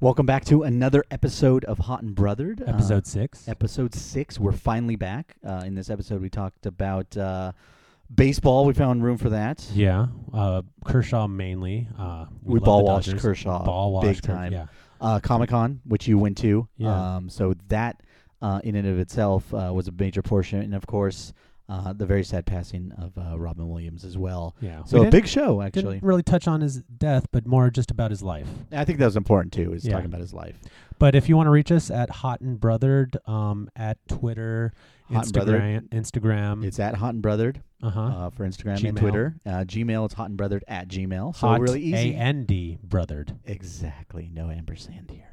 Welcome back to another episode of Hot and Brothered. Uh, Episode six. episode six. We're finally back. Uh, in this episode, we talked about uh, baseball. We found room for that. yeah. Uh, Kershaw mainly. Uh, We love ball washed Dodgers. Kershaw Ball washed big time. Yeah. Uh, Comic Con, which you went to. Yeah. Um, so that, uh, in and of itself, uh, was a major portion, and of course, uh, the very sad passing of uh, Robin Williams as well. Yeah. So We a big show, actually. Didn't really touch on his death, but more just about his life. I think that was important too. Is Yeah. talking about his life. But if you want to reach us at Hot and Brothered, um, at Twitter, Hot and Instagram, Instagram, It's at Hot and Brothered uh-huh. uh, for Instagram and Twitter. Uh, Gmail, it's Hot and Brothered at Gmail. So Hot really easy. A N D Brothered. Exactly. No ampersand here.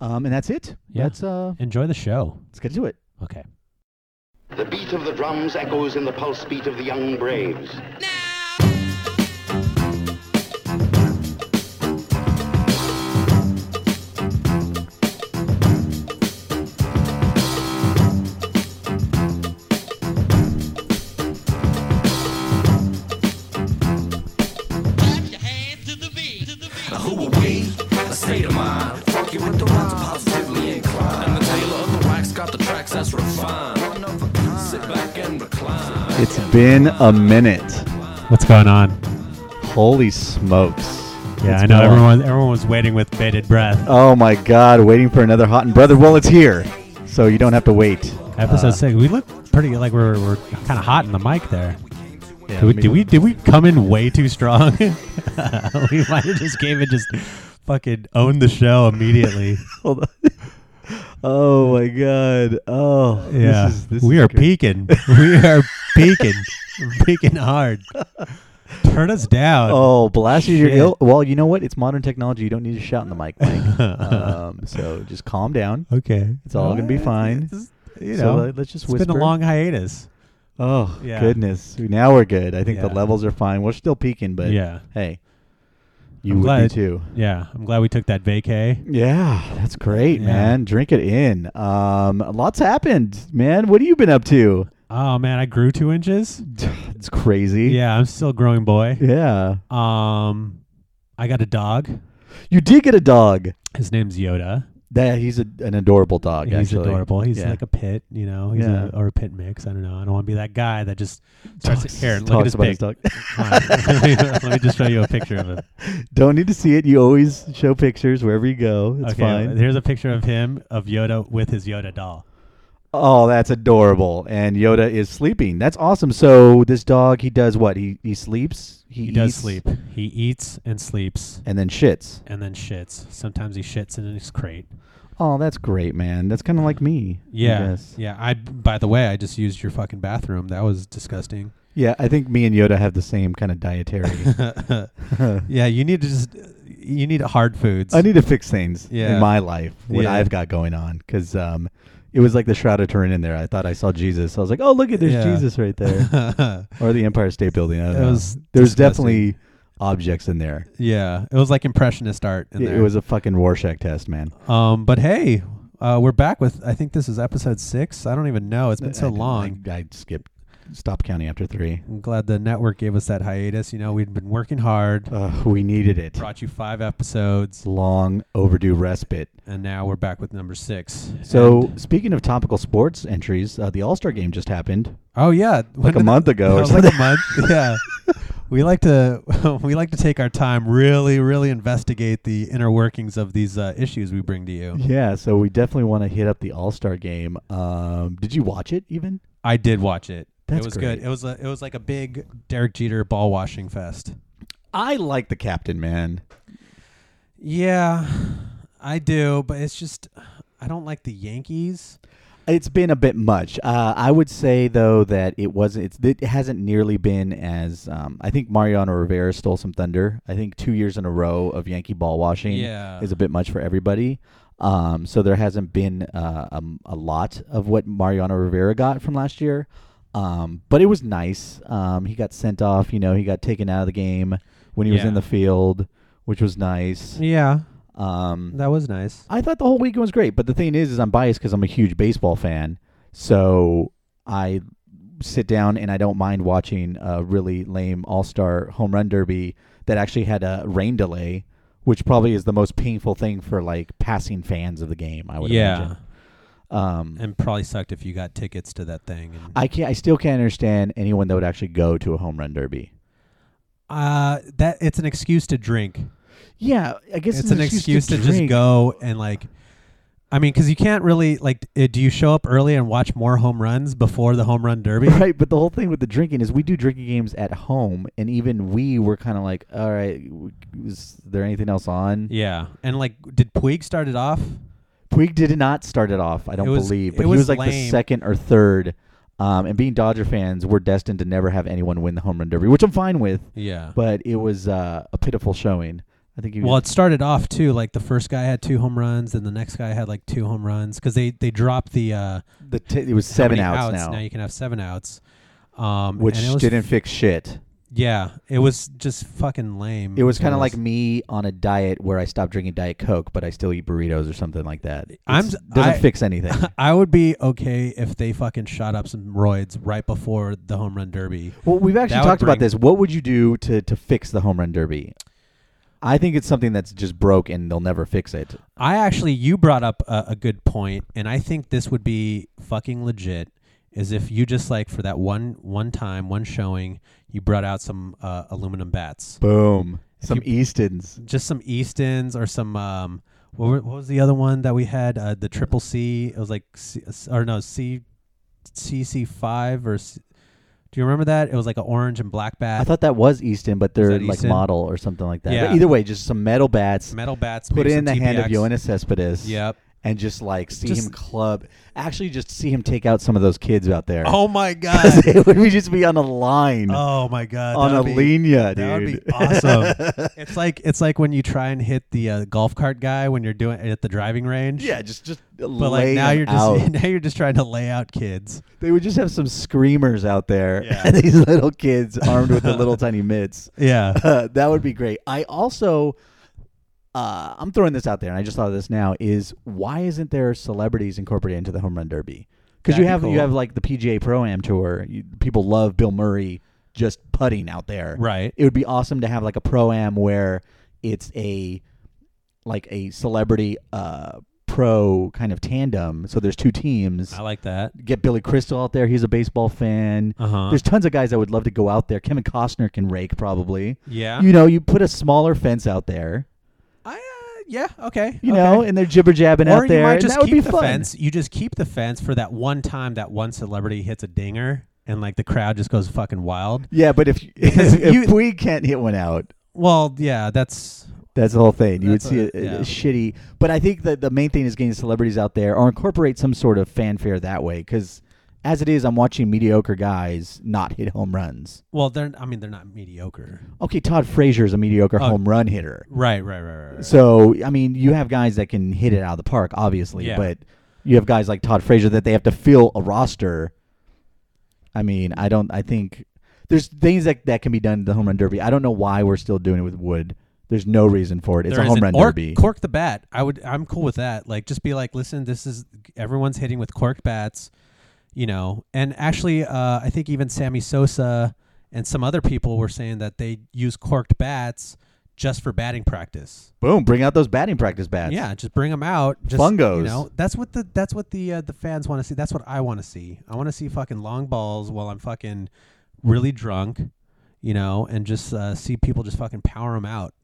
Um, and that's it. Yeah. Let's uh, Enjoy the show. let's get to it. Okay. The beat of the drums echoes in the pulse beat of the young braves. Who It's been a minute. What's going on? Holy smokes. Yeah, It's I know everyone. Everyone was waiting with bated breath. Oh my God! Waiting for another Hot and Brother. Well, it's here, so you don't have to wait. Episode Uh, six. We look pretty like we're we're kind of hot in the mic there. yeah, Did we, did we did we come in way too strong? we might have just came and just fucking owned the show immediately. Hold on. Oh my God! Oh Yeah, This is, this we are peaking. we are peaking, We're peaking hard. Turn us down. Oh, blast you! Your ill. Well, you know what? It's modern technology. You don't need to shout in the mic, Mike. um, so just calm down. okay, It's all gonna be fine. You so know, let's just it's whisper. been a long hiatus. Oh Yeah. goodness! Now we're good. I think the levels are fine. We're still peaking, but yeah, hey, you I'm would be glad- too. yeah. I'm glad we took that vacay. Yeah, that's great, Yeah. man. Drink it in. Um, lots happened, man. What have you been up to? Oh man, I grew two inches. It's crazy. Yeah, I'm still a growing boy. Yeah. Um, I got a dog. You did get a dog. His name's Yoda. That he's a, an adorable dog. He's actually. adorable. He's Yeah. like a pit, you know, he's Yeah. a, or a pit mix. I don't know. I don't want to be that guy that just starts Talks- here. Look talks at his about his dog. Come on. let, me, let me just show you a picture of him. Don't need to see it. You always show pictures wherever you go. It's okay, fine. here's a picture of him of Yoda with his Yoda doll. Oh, that's adorable. And Yoda is sleeping. That's awesome. So this dog, he does what? He he sleeps. He, He, does eats, sleep. He eats and sleeps and then shits. and then shits. Sometimes he shits in his crate. Oh, that's great, man. That's kind of like me. I Yeah, guess. yeah. I by the way, I just used your fucking bathroom. That was disgusting. Yeah, I think me and Yoda have the same kind of dietary. yeah, you need to just you need hard foods. I need to fix things Yeah. in my life, what Yeah. I've got going on, because um, it was like the Shroud of Turin in there. I thought I saw Jesus. I was like, oh, look at there's Yeah. Jesus right there, or the Empire State Building. I don't It know. was There's disgusting. definitely objects in there. yeah, it was like impressionist art in It, there. it was a fucking Rorschach test, man. Um, but hey, uh, we're back with. I think this is episode six. I don't even know. It's been so I- long. I, I skipped, stop counting after three. I'm glad the network gave us that hiatus. You know, we'd been working hard, Uh, we needed it. brought you five episodes, Long overdue respite. and now we're back with number six. So, And- speaking of topical sports entries, uh, the All Star game just happened oh yeah, when like a did month ago. Or that- like a month. yeah. We like to we like to take our time, really, really investigate the inner workings of these uh, issues we bring to you. Yeah, so we definitely want to hit up the All Star game. Um, did you watch it even? I did watch it. That's it was great. good. It was a, it was like a big Derek Jeter ball washing fest. I like the captain, man. Yeah, I do, but it's just I don't like the Yankees. It's been a bit much. Uh, I would say though that it wasn't. It's, it hasn't nearly been as. Um, I think Mariano Rivera stole some thunder. I think two years in a row of Yankee ball washing Yeah. is a bit much for everybody. Um, so there hasn't been uh, um, a lot of what Mariano Rivera got from last year. Um, but it was nice. Um, he got sent off. You know, he got taken out of the game when he was in the field, which was nice. Yeah, Um, that was nice. I thought the whole weekend was great, but the thing is, is I'm biased because I'm a huge baseball fan. So I sit down and I don't mind watching a really lame All Star home run derby that actually had a rain delay, which probably is the most painful thing for like passing fans of the game. I would yeah, imagine. Um, and probably sucked if you got tickets to that thing. And, I can't. I still can't understand anyone that would actually go to a home run derby. uh, that it's an excuse to drink. Yeah, I guess It's, an excuse, to, just go and like. I mean, because you can't really like. Uh, do you show up early and watch more home runs before the home run derby? Right, but the whole thing with the drinking is we do drinking games at home, and even we were kind of like, all right, is there anything else on? Yeah, and like, did Puig start it off? Puig did not start it off, I don't It was- believe, it but he was was like the second or third. Um, and being Dodger fans, we're destined to never have anyone win the home run derby, which I'm fine with. Yeah. But it was uh, a pitiful showing. I think he Well, it started off too. Like the first guy had two home runs, and the next guy had like two home runs because they they dropped the uh, the t- it was seven many outs, Now now, you can have seven outs, um, which and it was, didn't fix shit. Yeah, it was just fucking lame. It was kind of like me on a diet where I stopped drinking Diet Coke, but I still eat burritos or something like that. I'm doesn't I- fix anything. I would be okay if they fucking shot up some roids right before the home run derby. Well, we've actually That would talked about this. What would you do to to fix the home run derby? I think it's something that's just broke and they'll never fix it. I actually, you brought up a, a good point, and I think this would be fucking legit. Is if you just like for that one one time one showing, you brought out some uh, aluminum bats, Boom. If Some you- Eastons. just some Eastons or some um, what, were, what was the other one that we had? Uh, the triple C. It was like C, or no C, CC five or. C, do you remember that? It was like an orange and black bat. I thought that was Easton, but they're that like Easton? model or something like that. Yeah. But either way, just some metal bats. metal bats. Put maybe it in the some hand of TPX. Yoenis Cespedes. Yep. And just like see Just- him club. Actually, just see him take out some of those kids out there. Oh my god. it would be just be on a line. oh my god. on that a would be- linea, dude. That would be awesome. it's like it's like when you try and hit the uh, golf cart guy when you're doing it at the driving range. yeah, just just But like now you're just out. now you're just trying to lay out kids. They would just have some screamers out there, Yeah. and these little kids armed with the little tiny mitts. Yeah. that would be great. I also, uh, I'm throwing this out there, and I just thought of this now. Is why isn't there celebrities incorporated into the home run derby? Because you That'd have be you have like the PGA Pro Am Tour. You, people love Bill Murray just putting out there. Right. It would be awesome to have like a pro am where it's a like a celebrity uh pro kind of tandem. So there's two teams. I like that. Get Billy Crystal out there. He's a baseball fan. Uh huh. There's tons of guys that would love to go out there. Kevin Costner can rake probably. Yeah. You know, you put a smaller fence out there, yeah. Okay. you okay. know, and they're jibber jabbing out there. and just that would keep be the fun. fence. You just keep the fence for that one time that one celebrity hits a dinger and like the crowd just goes fucking wild. Yeah, but if if you- we can't hit one out, Well, yeah, that's That's the whole thing. You would see a- a, a shitty, but I think that the main thing is getting celebrities out there or incorporate some sort of fanfare that way. Because as it is, I'm watching mediocre guys not hit home runs. well, they're I mean they're not mediocre. Okay, Todd Frazier is a mediocre Oh. home run hitter. Right, right, right, right. right. So I mean, you have guys that can hit it out of the park, obviously, Yeah. but you have guys like Todd Frazier that they have to fill a roster. I mean, I don't. I think there's things that that can be done in the home run derby. I don't know why we're still doing it with wood. There's no reason for it. It's There a home isn't. run or derby. Cork the bat. I would. I'm cool with that. Like, just be like, listen, this is everyone's hitting with cork bats, you know. And actually, uh, I think even Sammy Sosa and some other people were saying that they use corked bats just for batting practice. Boom! Bring out those batting practice bats. Yeah, just bring them out. Just, Fungos. You know, that's what the that's what the uh, the fans want to see. That's what I want to see. I want to see fucking long balls while I'm fucking really drunk, you know, and just uh, see people just fucking power them out.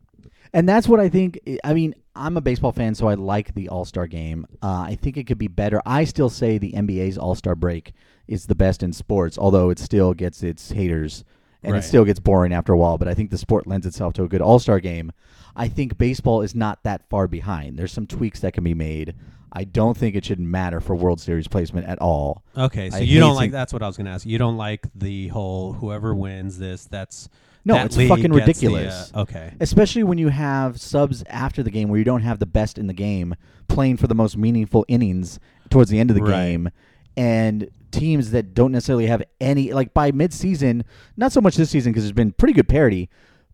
And that's what I think. I mean, I'm a baseball fan, so I like the All Star game. Uh, I think it could be better. I still say the NBA's All Star break is the best in sports, although it still gets its haters and Right. it still gets boring after a while. But I think the sport lends itself to a good All Star game. I think baseball is not that far behind. There's some tweaks that can be made. I don't think it should matter for World Series placement at all. Okay, so I you don't like to- that's what I was going to ask. You don't like the whole whoever wins this. That's No, that it's league fucking gets the, ridiculous. uh, okay, especially when you have subs after the game where you don't have the best in the game playing for the most meaningful innings towards the end of the Right. game and teams that don't necessarily have any like by midseason not so much this season because there's been pretty good parity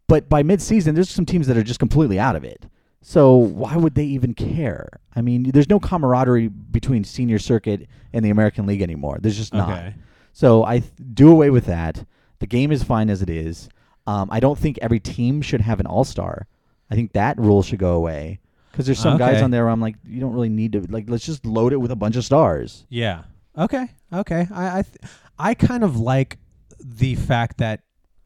but by midseason there's some teams that are just completely out of it so why would they even care i mean there's no camaraderie between senior circuit and the american league anymore there's just not okay, so I th- do away with that. The game is fine as it is. Um, I don't think every team should have an all star. I think that rule should go away because there's some guys Okay. on there where I'm like, you don't really need to like. Let's just load it with a bunch of stars. Yeah. Okay. Okay. I I, th- I kind of like the fact that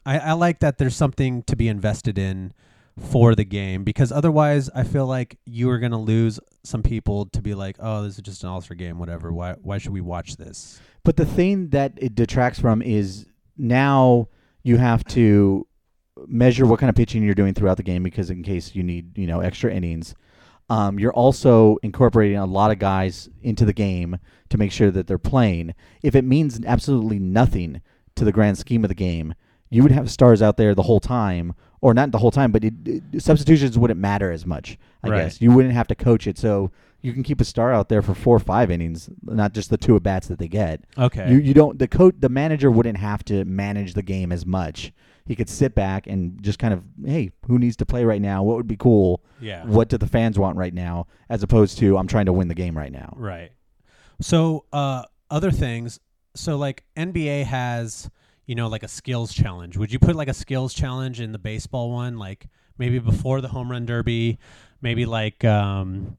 I, I like that there's something to be invested in for the game because otherwise I feel like you are gonna lose some people to be like, oh, this is just an All Star game, whatever. Why why should we watch this? But the thing that it detracts from is now you have to measure what kind of pitching you're doing throughout the game because in case you need you know extra innings. Um, you're also incorporating a lot of guys into the game to make sure that they're playing. If it means absolutely nothing to the grand scheme of the game, you would have stars out there the whole time, or not the whole time, but it, it- substitutions wouldn't matter as much. I Right. guess you wouldn't have to coach it, so you can keep a star out there for four or five innings, not just the two at bats that they get. Okay. You you don't the coach the manager wouldn't have to manage the game as much. He could sit back and just kind of hey, who needs to play right now? What would be cool? yeah. What do the fans want right now? As opposed to I'm trying to win the game right now. Right. So, uh, other things. So, like NBA has, you know, like a skills challenge. Would you put like a skills challenge in the baseball one? Like maybe before the home run derby, maybe like, um,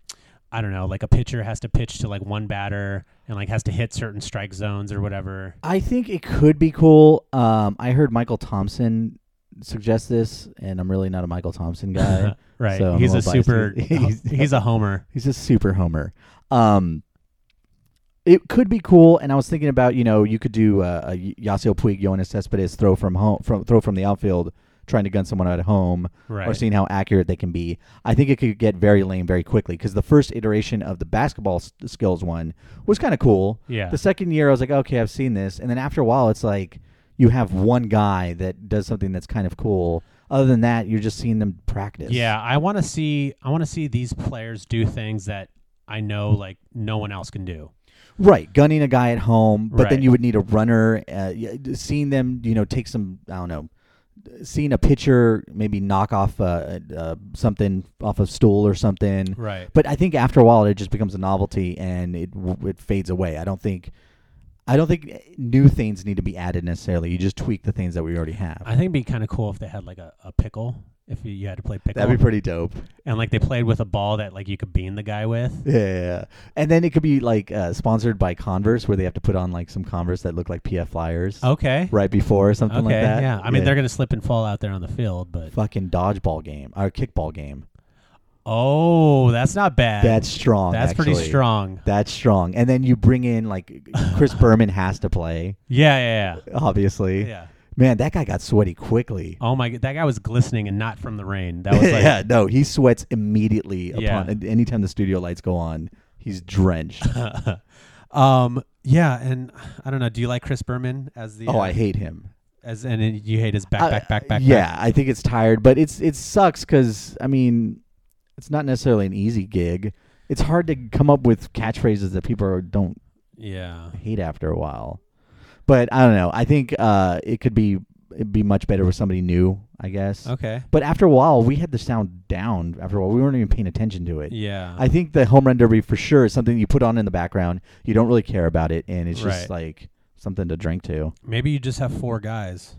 I don't know, like a pitcher has to pitch to like one batter and like has to hit certain strike zones or whatever. I think it could be cool. Um, I heard Michael Thompson suggest this, and I'm really not a Michael Thompson guy. right. So I'm he's a a super. He's- he's a homer. He's a super homer. Um, it could be cool, and I was thinking about you know you could do uh, a Yasiel Puig, Yoenis Cespedes throw from home, from throw from the outfield, trying to gun someone at home, Right. or seeing how accurate they can be. I think it could get very lame very quickly because the first iteration of the basketball s- skills one was kind of cool. Yeah. The second year, I was like, okay, I've seen this, and then after a while, it's like you have one guy that does something that's kind of cool. Other than that, you're just seeing them practice. Yeah, I want to see. I want to see these players do things that I know like no one else can do. Right, gunning a guy at home, but then you would need a runner. Uh, seeing them, you know, take some, I don't know, seeing a pitcher maybe knock off uh, uh, something off a stool or something. Right. But I think after a while, it just becomes a novelty and it it fades away. I don't think, I don't think new things need to be added necessarily. You just tweak the things that we already have. I think it'd be kind of cool if they had like a, a pickle. If you, you had to play pickle, That'd be pretty dope. and like they played with a ball that like you could bean the guy with. Yeah, yeah, yeah. and then it could be like uh, sponsored by Converse, where they have to put on like some Converse that look like PF Flyers. Okay. right before or something okay. like that. Yeah. I mean, they're gonna slip and fall out there on the field, but fucking dodgeball game or kickball game. oh, that's not bad. That's strong. that's pretty strong. That's strong. And then you bring in like Chris Berman has to play, Yeah, yeah, yeah. obviously. Yeah. Man, that guy got sweaty quickly. Oh my god, that guy was glistening and not from the rain. That was like yeah, no, he sweats immediately Yeah. upon anytime the studio lights go on. He's drenched. um yeah, and I don't know, do you like Chris Berman as the oh, uh, I hate him. as and then you hate his back back back back Yeah, back? I think it's tired, but it's it sucks because I mean, it's not necessarily an easy gig. It's hard to come up with catchphrases that people are- don't Yeah. hate after a while. But I don't know. I think uh, it could be it'd be much better with somebody new. I guess. Okay. But after a while, we had the sound down. After a while, we weren't even paying attention to it. Yeah. I think the home run derby for sure is something you put on in the background. You don't really care about it, and it's just Right. like something to drink to. Maybe you just have four guys.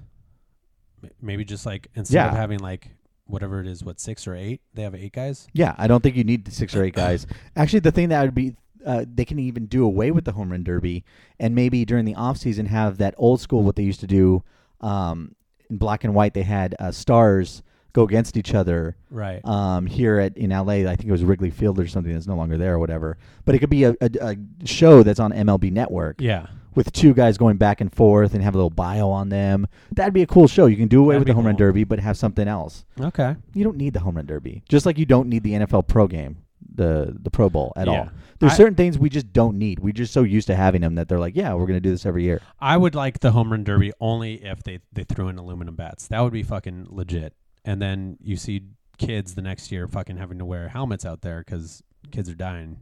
M- Maybe just like instead of Yeah. having like whatever it is, what six or eight? They have eight guys. Yeah, I don't think you need six or eight guys. Actually, the thing that would be, uh, they can even do away with the home run derby, and maybe during the off season have that old school what they used to do. Um, in black and white, they had uh, stars go against each other. Right. Um, here at in LA, I think it was Wrigley Field or something that's no longer there or whatever. But it could be a, a, a show that's on MLB Network yeah. with two guys going back and forth and have a little bio on them. That'd be a cool show. You can do away That'd with the home run derby, but have something else. Okay. You don't need the home run derby, just like you don't need the NFL Pro Game, the the Pro Bowl at Yeah. all. There's I- certain things we just don't need. We're just so used to having them that they're like, yeah, we're gonna do this every year. I would like the home run derby only if they they threw in aluminum bats. That would be fucking legit. And then you see kids the next year fucking having to wear helmets out there because kids are dying.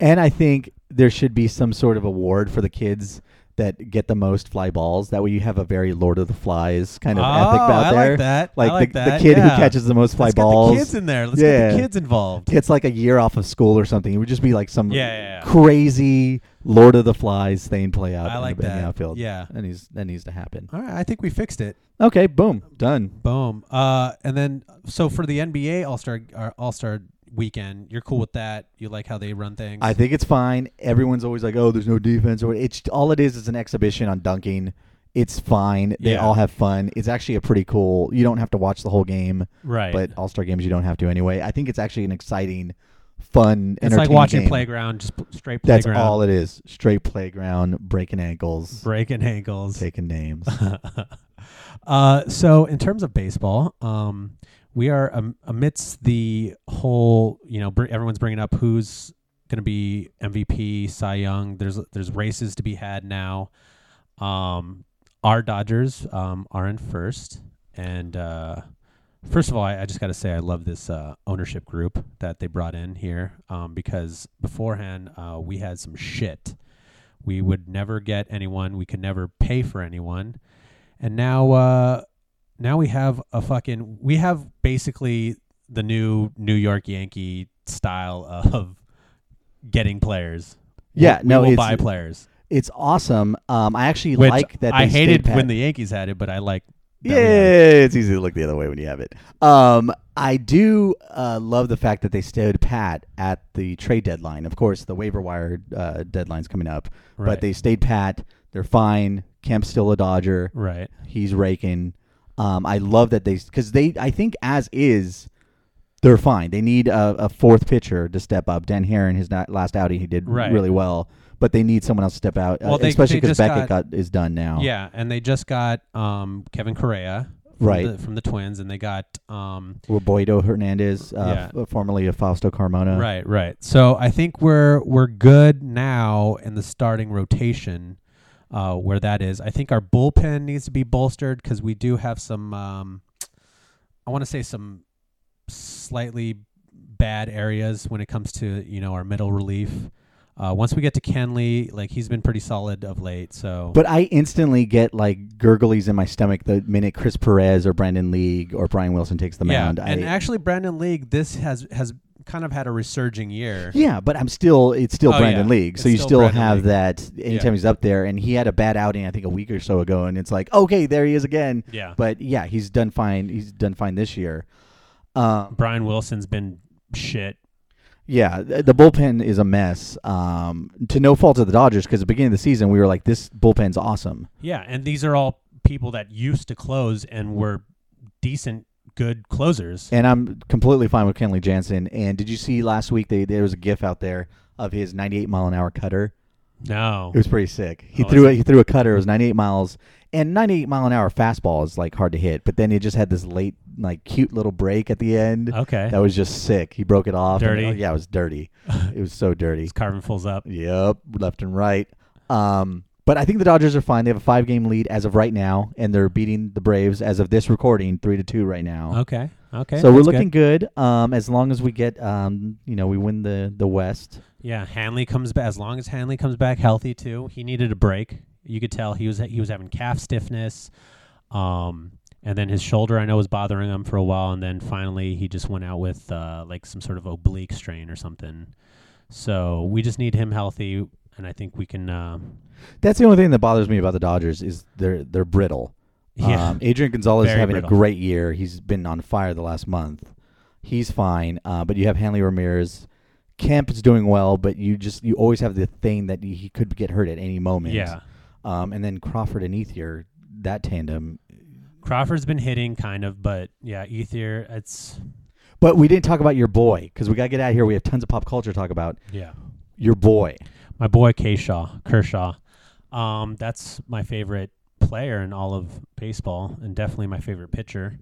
And I think there should be some sort of award for the kids that get the most fly balls. That way you have a very Lord of the Flies kind of oh, ethic out I there. like that. Like, like the, that. the kid yeah. who catches the most fly Let's balls Get the kids in there. Let's get Yeah. the kids involved. It's like a year off of school or something. It would just be like some Yeah, crazy Lord of the Flies thing play out I in like the, in the that. outfield. Yeah. that needs that needs to happen. All right, I think we fixed it. Okay, boom, done. Boom. Uh, and then so for the NBA All Star All Star weekend, you're cool with that. You like how they run things. I think it's fine. Everyone's always like, "Oh, there's no defense," or it's all it is is an exhibition on dunking. It's fine. They Yeah. all have fun. It's actually a pretty cool. You don't have to watch the whole game, right. but All Star games you don't have to anyway. I think it's actually an exciting, fun, and it's like entertaining watching game. playground, just p- straight That's playground. all it is. Straight playground, breaking ankles, breaking ankles. taking names. uh, so in terms of baseball, um, we are um, amidst the whole. You know, br- everyone's bringing up who's going to be MVP, Cy Young. There's there's races to be had now. Um, our Dodgers um, are in first, and uh, first of all, I, I just got to say I love this uh, ownership group that they brought in here um, because beforehand uh, we had some shit. We would never get anyone. We could never pay for anyone, and now uh, now we have a fucking we have basically the new New York Yankee style of getting players. Yeah, we no, will buy players. it's awesome. Um, I actually Which like that. I hated stayed when the Yankees had it, but I like. Yeah, we it's easy to look the other way when you have it. Um, I do uh, love the fact that they stood pat at the trade deadline. Of course, the waiver wire uh, deadline's coming up, Right. but they stayed pat. They're fine. Kemp's still a Dodger. Right. He's raking. Um, I love that they because they I think as is, they're fine. They need a, a fourth pitcher to step up. Dan Haren, his last outing, he did Right. really well, but they need someone else to step out, uh, Well, they- especially because Beckett got- got, is done now. Yeah, and they just got um, Kevin Correia from Right. the, from the Twins, and they got um, Roberto Hernandez, uh, Yeah. f- formerly of Fausto Carmona. right, right. So I think we're we're good now in the starting rotation. Uh, where that is, I think our bullpen needs to be bolstered because we do have some. Um, I want to say some slightly bad areas when it comes to you know our middle relief. Uh, once we get to Kenley, like he's been pretty solid of late. So, But I instantly get like gurglies in my stomach the minute Chris Perez or Brandon League or Brian Wilson takes the yeah, mound. and I, actually, Brandon League this has has kind of had a resurging year. yeah, but I'm still it's still Oh, Brandon yeah. League, so It's you still still have League. that anytime Yeah. he's up there. And he had a bad outing, I think a week or so ago, and it's like okay, there he is again. Yeah, But yeah, he's done fine. He's done fine this year. Um, Brian Wilson's been shit. Yeah, the bullpen is a mess. Um, to no fault of the Dodgers, because at the beginning of the season we were like, "This bullpen's awesome." Yeah, and these are all people that used to close and were decent, good closers. And I'm completely fine with Kenley Jansen. And did you see last week they, there was a GIF out there of his 98 mile an hour cutter? no, It was pretty sick. He Oh, threw it. He threw a cutter. It was 98 miles, and 98 mile an hour fastball is like hard to hit. But then he just had this late, like cute little break at the end. okay. That was just sick. He broke it off. and- Dirty. oh, yeah, it was dirty. it was so dirty. He's carving fulls up. Yep, left and right. Um, but I think the Dodgers are fine. They have a five game lead as of right now, and they're beating the Braves as of this recording, three to two right now. Okay, okay. so we're that's looking good. good. Um, as long as we get, um, you know, we win the the West. Yeah, Hanley comes back as long as Hanley comes back healthy too. He needed a break. You could tell he was he was having calf stiffness. Um, and then his shoulder I know was bothering him for a while, and then finally he just went out with uh, like some sort of oblique strain or something. So we just need him healthy, and I think we can. Uh, That's the only thing that bothers me about the Dodgers is they're they're brittle. yeah, Um, Adrian Gonzalez is Very having brittle. a great year. He's been on fire the last month. He's fine, uh, but you have Hanley Ramirez. Kemp is doing well, but you just you always have the thing that he could get hurt at any moment. yeah. Um, and then Crawford and Ethier, that tandem. Crawford's been hitting kind of, but yeah, Ethier. It's But we didn't talk about your boy because we got to get out of here. We have tons of pop culture to talk about. yeah. Your boy. My boy Kershaw. Kershaw. Um, that's my favorite player in all of baseball, and definitely my favorite pitcher.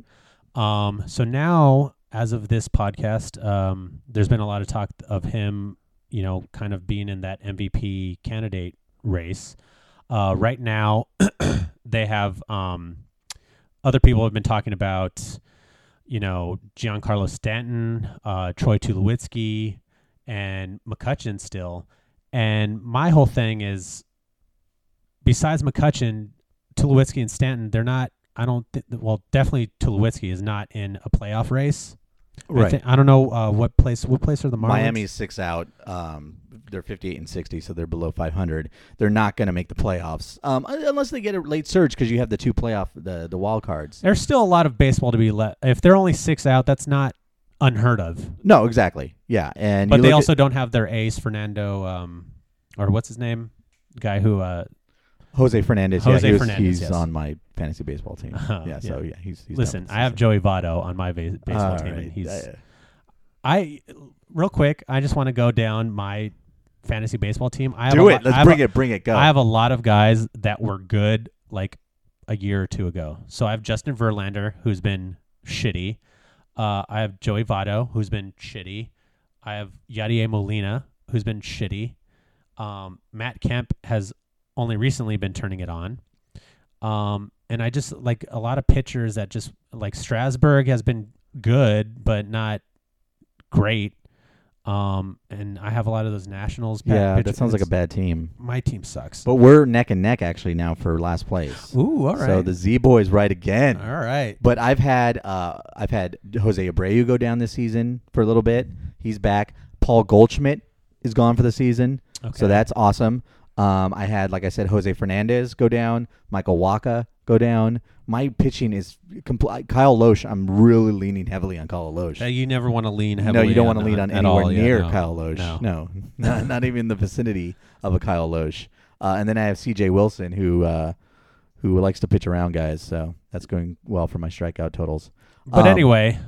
Um, so now, as of this podcast, um, there's been a lot of talk of him, you know, kind of being in that MVP candidate race. Uh, right now, they have um, other people have been talking about, you know, Giancarlo Stanton, uh, Troy Tulowitzki, and McCutcheon still. And my whole thing is besides McCutcheon, Tulowitzki and Stanton, they're not. I don't. Th- well, definitely Tulowitzki is not in a playoff race. I, thi- I don't know uh, what place. What place are the Marlins? Miami's six out. Um, they're 58 and 60, so they're below 500. They're not going to make the playoffs um, unless they get a late surge because you have the two playoff the the wild cards. There's still a lot of baseball to be let. If they're only six out, that's not unheard of. No, exactly. Yeah, and But they also don't have their ace Fernando, um, or what's his name, guy who. Uh, Jose Fernandez. Jose yeah, he was, Fernandez, he's yes. on my fantasy baseball team. Uh-huh, yeah, so yeah. yeah, he's, he's listen, I have Joey Votto on my base- baseball All team, right. and he's. Uh, I real quick. I just want to go down my fantasy baseball team. I have do it. lot- Let's bring a- it. Bring it. Go. I have a lot of guys that were good like a year or two ago. So I have Justin Verlander, who's been shitty. Uh, I have Joey Votto, who's been shitty. I have Yadier Molina, who's been shitty. Um, Matt Kemp has only recently been turning it on. Um, and I just like a lot of pitchers that just like Strasburg has been good, but not great. Um, and I have a lot of those Nationals. yeah, that sounds like a bad team. My team sucks. But we're neck and neck actually now for last place. Ooh, all right. So the Z boys right again. all right. But I've had uh, I've had Jose Abreu go down this season for a little bit. He's back. Paul Goldschmidt is gone for the season, Okay. so that's awesome. Um, I had, like I said, Jose Fernandez go down, Michael Wacha go down. My pitching is complete. Kyle Lohse. I'm really leaning heavily on Kyle Lohse. Uh, you never want to lean no, you don't on, want to lean on anywhere all, yeah, near no. Kyle Lohse. No. No, not, not even in the vicinity of a Kyle Lohse. Uh, and then I have C.J. Wilson, who uh, who likes to pitch around guys. So that's going well for my strikeout totals. But Um, anyway,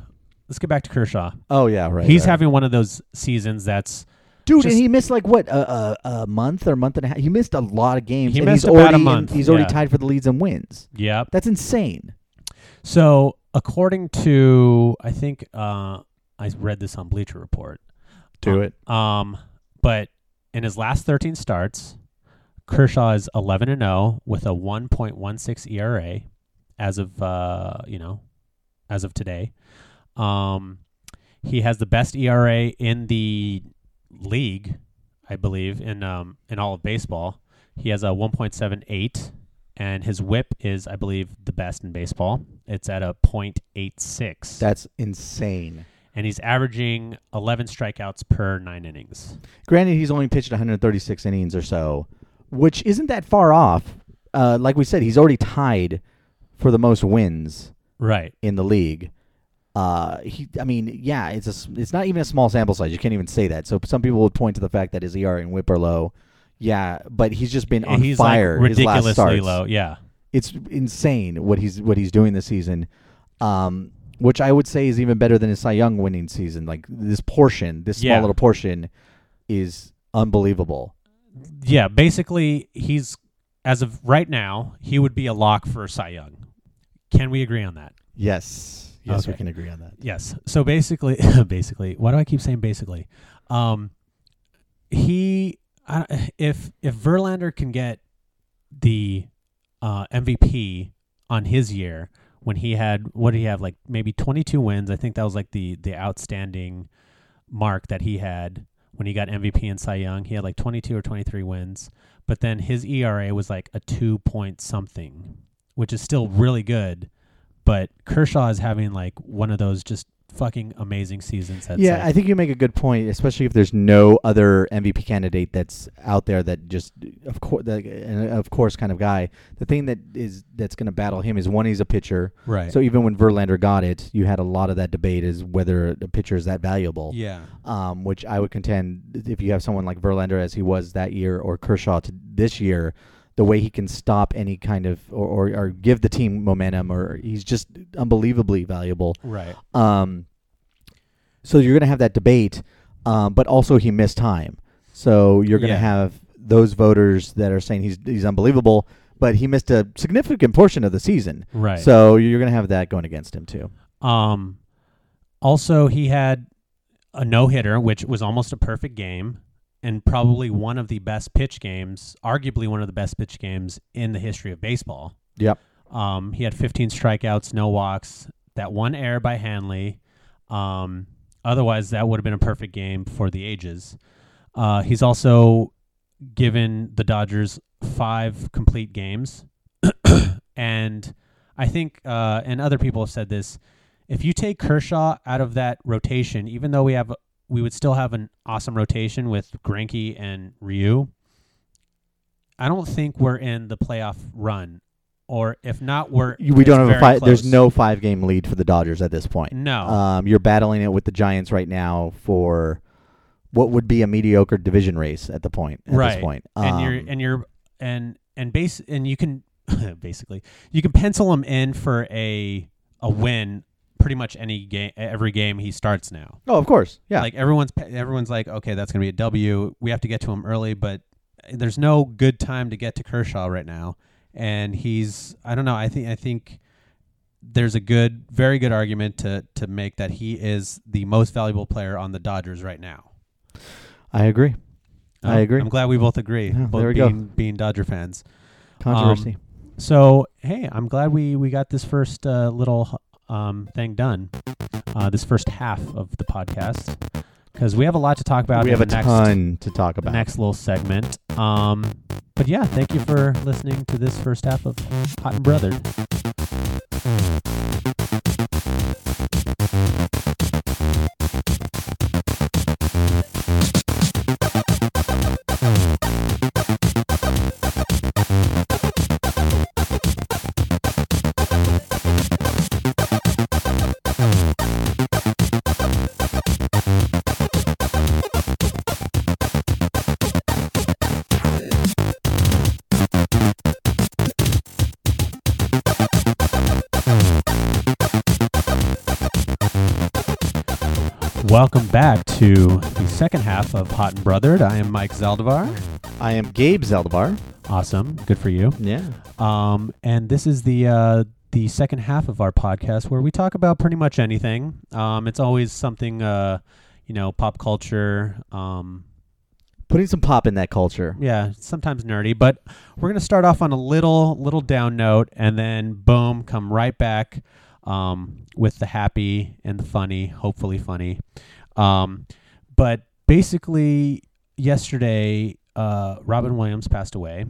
let's get back to Kershaw. Oh yeah, right. He's right. having one of those seasons that's dude, just- and he missed like what a, a, a month or month and a half. He missed a lot of games. He and missed he's about a already in- month, he's already yeah. tied for the leads and wins. yep. That's insane. So according to I think uh, I read this on Bleacher Report. Do Uh, it. Um, but in his last 13 starts, Kershaw is 11 and 0 with a 1.16 ERA as of uh, you know, as of today. Um, he has the best ERA in the league, I believe, in um in all of baseball. He has a 1.78 and his WHIP is I believe the best in baseball. It's at a .86. That's insane. and he's averaging 11 strikeouts per 9 innings. Granted, he's only pitched 136 innings or so, which isn't that far off. Uh, like we said, he's already tied for the most wins Right. in the league. Uh, he, I mean, yeah, it's a, it's not even a small sample size. You can't even say that. So some people would point to the fact that his ERA and WHIP are low. Yeah, but he's just been on he's fire. like his last ridiculously low. Yeah. It's insane what he's what he's doing this season. Um, which I would say is even better than his Cy Young winning season. Like this portion, this small Yeah. little portion, is unbelievable. Yeah, basically he's as of right now, he would be a lock for Cy Young. Can we agree on that? Yes, yes, we can agree on that. Yes. So basically, basically, why do I keep saying basically? Um, he, I, if if Verlander can get the uh, MVP on his year when he had what did he have like maybe 22 wins? I think that was like the the outstanding mark that he had when he got MVP and Cy Young. He had like 22 or 23 wins, but then his ERA was like a two point something, which is still really good. But Kershaw is having like one of those just fucking amazing seasons. Yeah, like, I think you make a good point, especially if there's no other MVP candidate that's out there that just, of course, of course, kind of guy. The thing that is that's going to battle him is one, he's a pitcher. right. So even when Verlander got it, you had a lot of that debate is whether the pitcher is that valuable. yeah, Um, which I would contend if you have someone like Verlander as he was that year or Kershaw to this year, the way he can stop any kind of or, or, or give the team momentum or he's just unbelievably valuable. right. Um, so you're going to have that debate, um, but also he missed time. So you're going to Yeah. have those voters that are saying he's he's unbelievable, but he missed a significant portion of the season. Right. So you're going to have that going against him too. Um, also, he had a no hitter, which was almost a perfect game, and probably one of the best pitch games, arguably one of the best pitch games in the history of baseball. Yep. Um, he had 15 strikeouts, no walks, that one error by Hanley. Um, otherwise, that would have been a perfect game for the ages. Uh, he's also given the Dodgers five complete games, and I think, uh, and other people have said this. If you take Kershaw out of that rotation, even though we have, we would still have an awesome rotation with Greinke and Ryu. I don't think we're in the playoff run, or if not, we're we don't have a five. There's no five game lead for the Dodgers at this point. no. Um, you're battling it with the Giants right now for what would be a mediocre division race at the point. At right this point, and you're Um, and you're and and base and you can basically you can pencil them in for a a win pretty much any game every game he starts now oh, of course, yeah. like everyone's everyone's like okay that's gonna be a w we have to get to him early but there's no good time to get to kershaw right now and he's i don't know i think i think there's a good very good argument to to make that he is the most valuable player on the dodgers right now I agree. I Um, agree. I'm glad we both agree. Yeah, both there we go. being being Dodger fans. Controversy. So hey, I'm glad we we got this first uh, little um, thing done. Uh, this first half of the podcast because we have a lot to talk about. we in have a next, ton to talk about. next little segment. Um, but yeah, thank you for listening to this first half of Hot and Brothered. Welcome back to the second half of Hot and Brothered. I am Mike Zaldivar. I am Gabe Zaldivar. Awesome, good for you. Yeah. Um, and this is the uh, the second half of our podcast where we talk about pretty much anything. Um, it's always something, uh, you know, pop culture. Um, Putting some pop in that culture. yeah, sometimes nerdy, but we're gonna start off on a little little down note, and then boom, come right back um, with the happy and the funny, hopefully funny. Um, but basically, yesterday, uh, Robin Williams passed away,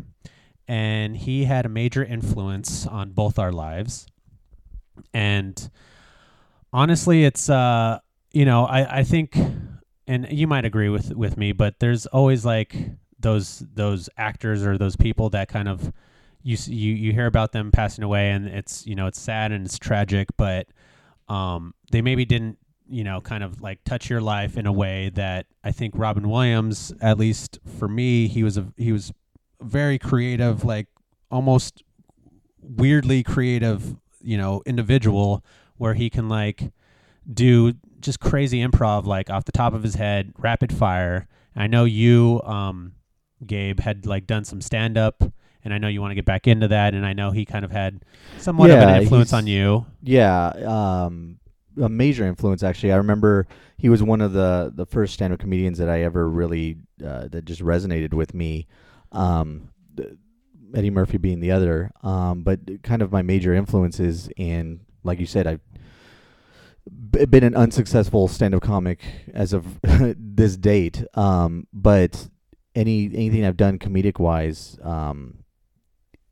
and he had a major influence on both our lives. And honestly, it's uh, you know, I I think, and you might agree with with me, but there's always like those those actors or those people that kind of you you you hear about them passing away, and it's you know it's sad and it's tragic, but um, they maybe didn't you know kind of like touch your life in a way that I think Robin Williams, at least for me, he was a he was very creative, like almost weirdly creative, you know, individual where he can like do just crazy improv like off the top of his head, rapid fire. I know you, um, Gabe, had like done some stand up, and I know you want to get back into that, and I know he kind of had somewhat of an influence on you. Yeah, um, a major influence actually. I remember he was one of the the first stand-up comedians that I ever really uh, that just resonated with me. Um, Eddie Murphy being the other, um, but kind of my major influences in, like you said, I've been an unsuccessful stand-up comic as of this date. Um, but any anything I've done comedic wise, um,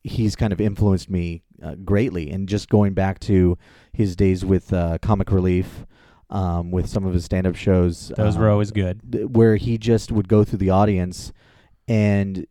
he's kind of influenced me uh, greatly. And just going back to his days with uh, Comic Relief, um, with some of his stand-up shows, Those were um, always good. th- where he just would go through the audience and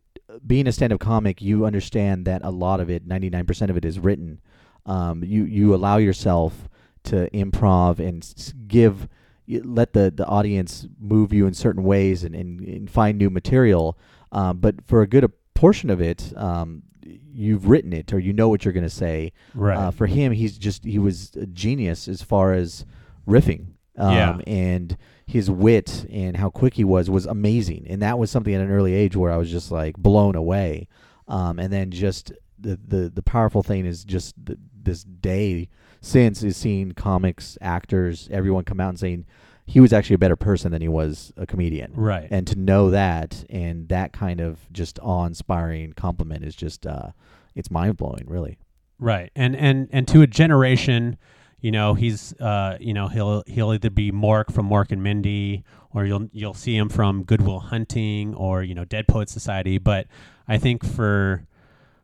being a stand-up comic you understand that a lot of it 99% of it is written um, you you allow yourself to improv and s- give let the, the audience move you in certain ways and, and, and find new material um, but for a good portion of it um, you've written it or you know what you're going to say Right. uh, for him, he's just he was a genius as far as riffing. Um, Yeah. And his wit and how quick he was was amazing, and that was something at an early age where I was just like blown away. Um, and then just the the the powerful thing is just th this day since is seeing comics, actors, everyone come out and saying he was actually a better person than he was a comedian right. and to know that and that kind of just awe-inspiring compliment is just uh it's mind-blowing really Right. And and and to a generation, you know, he's uh, you know, he'll he'll either be Mork from Mork and Mindy or you'll you'll see him from Good Will Hunting or you know Dead Poet Society. But I think for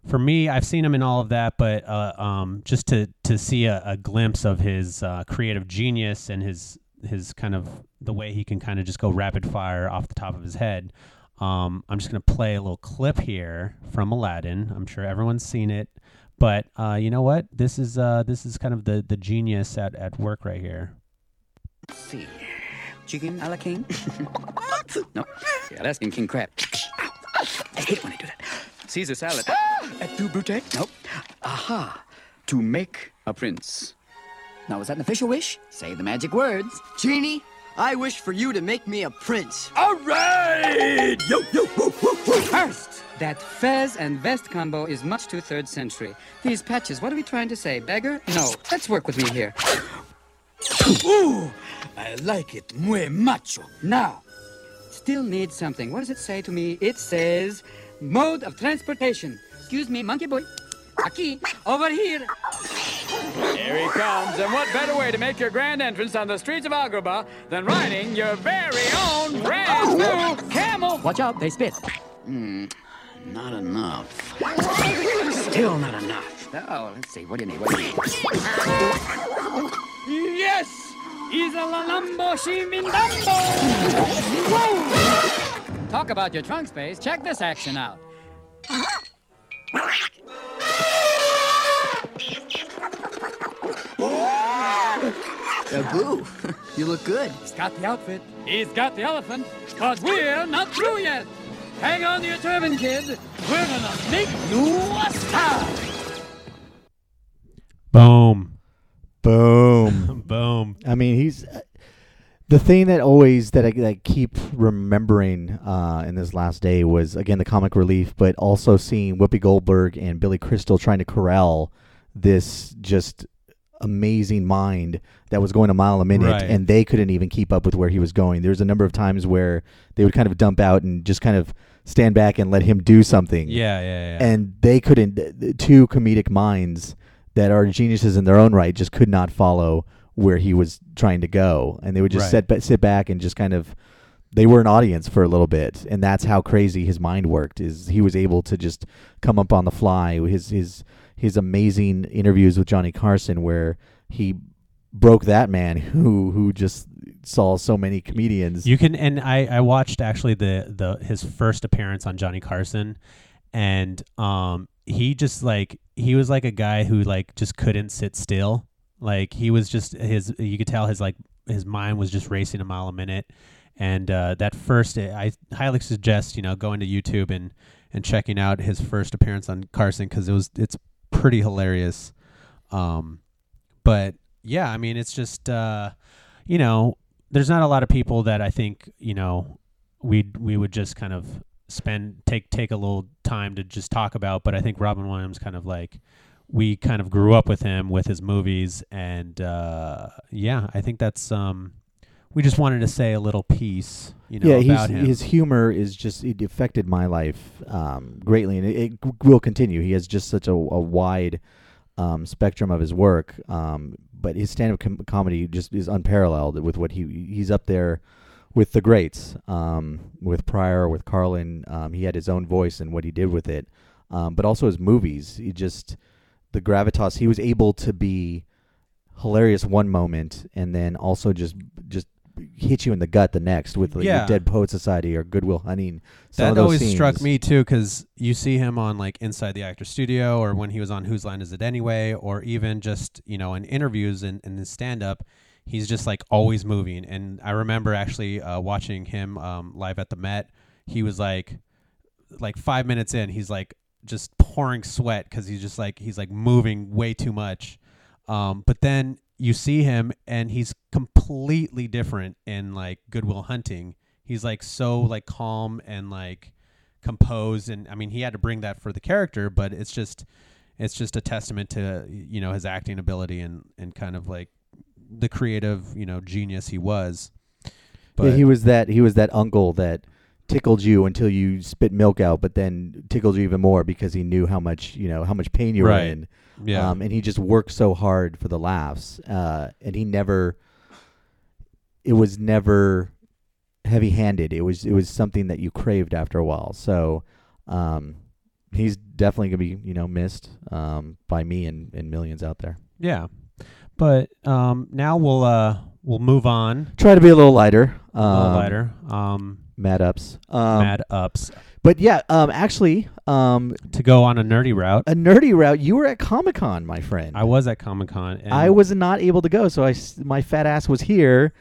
for me, I've seen him in all of that, but uh, um, just to to see a, a glimpse of his uh, creative genius and his his kind of the way he can kind of just go rapid fire off the top of his head. Um, I'm just gonna play a little clip here from Aladdin. I'm sure everyone's seen it, but uh, you know what? This is uh, this is kind of the the genius at, at work right here. Let's see. Chicken a la king? no. Yeah, that's King, king crab. I hate when I do that. Caesar salad. Et tu brute? Nope. Aha. To make a prince. Now, is that an official wish? Say the magic words. Genie, I wish for you to make me a prince. All right! Yo, yo, woo, woo, woo. First, that fez and vest combo is much too third century. These patches, what are we trying to say? Beggar? No. Let's work with me here. Ooh, I like it. Muy macho. Now, still need something. What does it say to me? It says mode of transportation. Excuse me, monkey boy. Aquí, over here. Here he comes, and what better way to make your grand entrance on the streets of Agrabah than riding your very own brand new camel? Watch out, they spit. Hmm, not enough. Still not enough. Oh, let's see. What do you need? What do you need? Yes! He's a Lambo Shimindambo! Whoa! Talk about your trunk space. Check this action out. Abu, you look good. He's got the outfit. He's got the elephant. But we're not through yet. Hang on to your turban, kid. We're gonna make you a star. Boom, Boom. boom. I mean, he's uh, the thing that always that I, that I keep remembering uh, in this last day was again the comic relief, but also seeing Whoopi Goldberg and Billy Crystal trying to corral this just amazing mind that was going a mile a minute, Right. and they couldn't even keep up with where he was going. There's a number of times where they would kind of dump out and just kind of stand back and let him do something Yeah, yeah, yeah. and they couldn't two comedic minds that are geniuses in their own right just could not follow where he was trying to go and they would just Right. sit sit back and just kind of they were an audience for a little bit and that's how crazy his mind worked is he was able to just come up on the fly his his his amazing interviews with Johnny Carson where he broke that man who who just saw so many comedians You can and I I watched actually the the his first appearance on Johnny Carson and um he just like he was like a guy who like just couldn't sit still. Like he was just his you could tell his like his mind was just racing a mile a minute. And uh, that first, I highly suggest you know going to YouTube and, and checking out his first appearance on Carson because it was it's pretty hilarious. Um, but yeah, I mean it's just uh, you know there's not a lot of people that I think you know we we would just kind of spend take take a little time to just talk about. But I think Robin Williams kind of like we kind of grew up with him with his movies, and uh, yeah, I think that's um we just wanted to say a little piece, you know, yeah, about him. his humor is just it affected my life um, greatly, and it, it will continue. He has just such a, a wide um, spectrum of his work, um, but his stand-up com- comedy just is unparalleled with what he he's up there with the greats, um, with Pryor, with Carlin. Um, he had his own voice and what he did with it, um, but also his movies. He just the gravitas. He was able to be hilarious one moment and then also just just hit you in the gut the next with like Yeah. Dead Poet Society or Good Will Hunting. Some that always struck me too because you see him on like Inside the Actor Studio or when he was on Whose Line Is It Anyway or even just you know in interviews and in his stand up he's just like always moving and I remember actually uh, watching him um, live at the Met he was like like five minutes in he's like just pouring sweat because he's just like he's like moving way too much um, but then you see him and he's completely different in like Good Will Hunting. He's like so like calm and like composed and I mean he had to bring that for the character, but it's just it's just a testament to you know his acting ability and and kind of like the creative, you know, genius he was. But Yeah, he was that he was that uncle that tickled you until you spit milk out, but then tickled you even more because he knew how much you know how much pain you were Right. in. yeah. Um, and he just worked so hard for the laughs. Uh, and he never, it was never, heavy-handed. It was it was something that you craved after a while. So um, he's definitely gonna be you know missed um, by me and, and millions out there. Yeah. But um, now we'll uh, we'll move on. Try to be a little lighter. Um, A little lighter. Um, Mad ups. Um, mad ups But yeah, um, actually, um, to go on a nerdy route. a nerdy route. You were at Comic Con, my friend. I was at Comic Con. I was not able to go, so I s- my fat ass was here,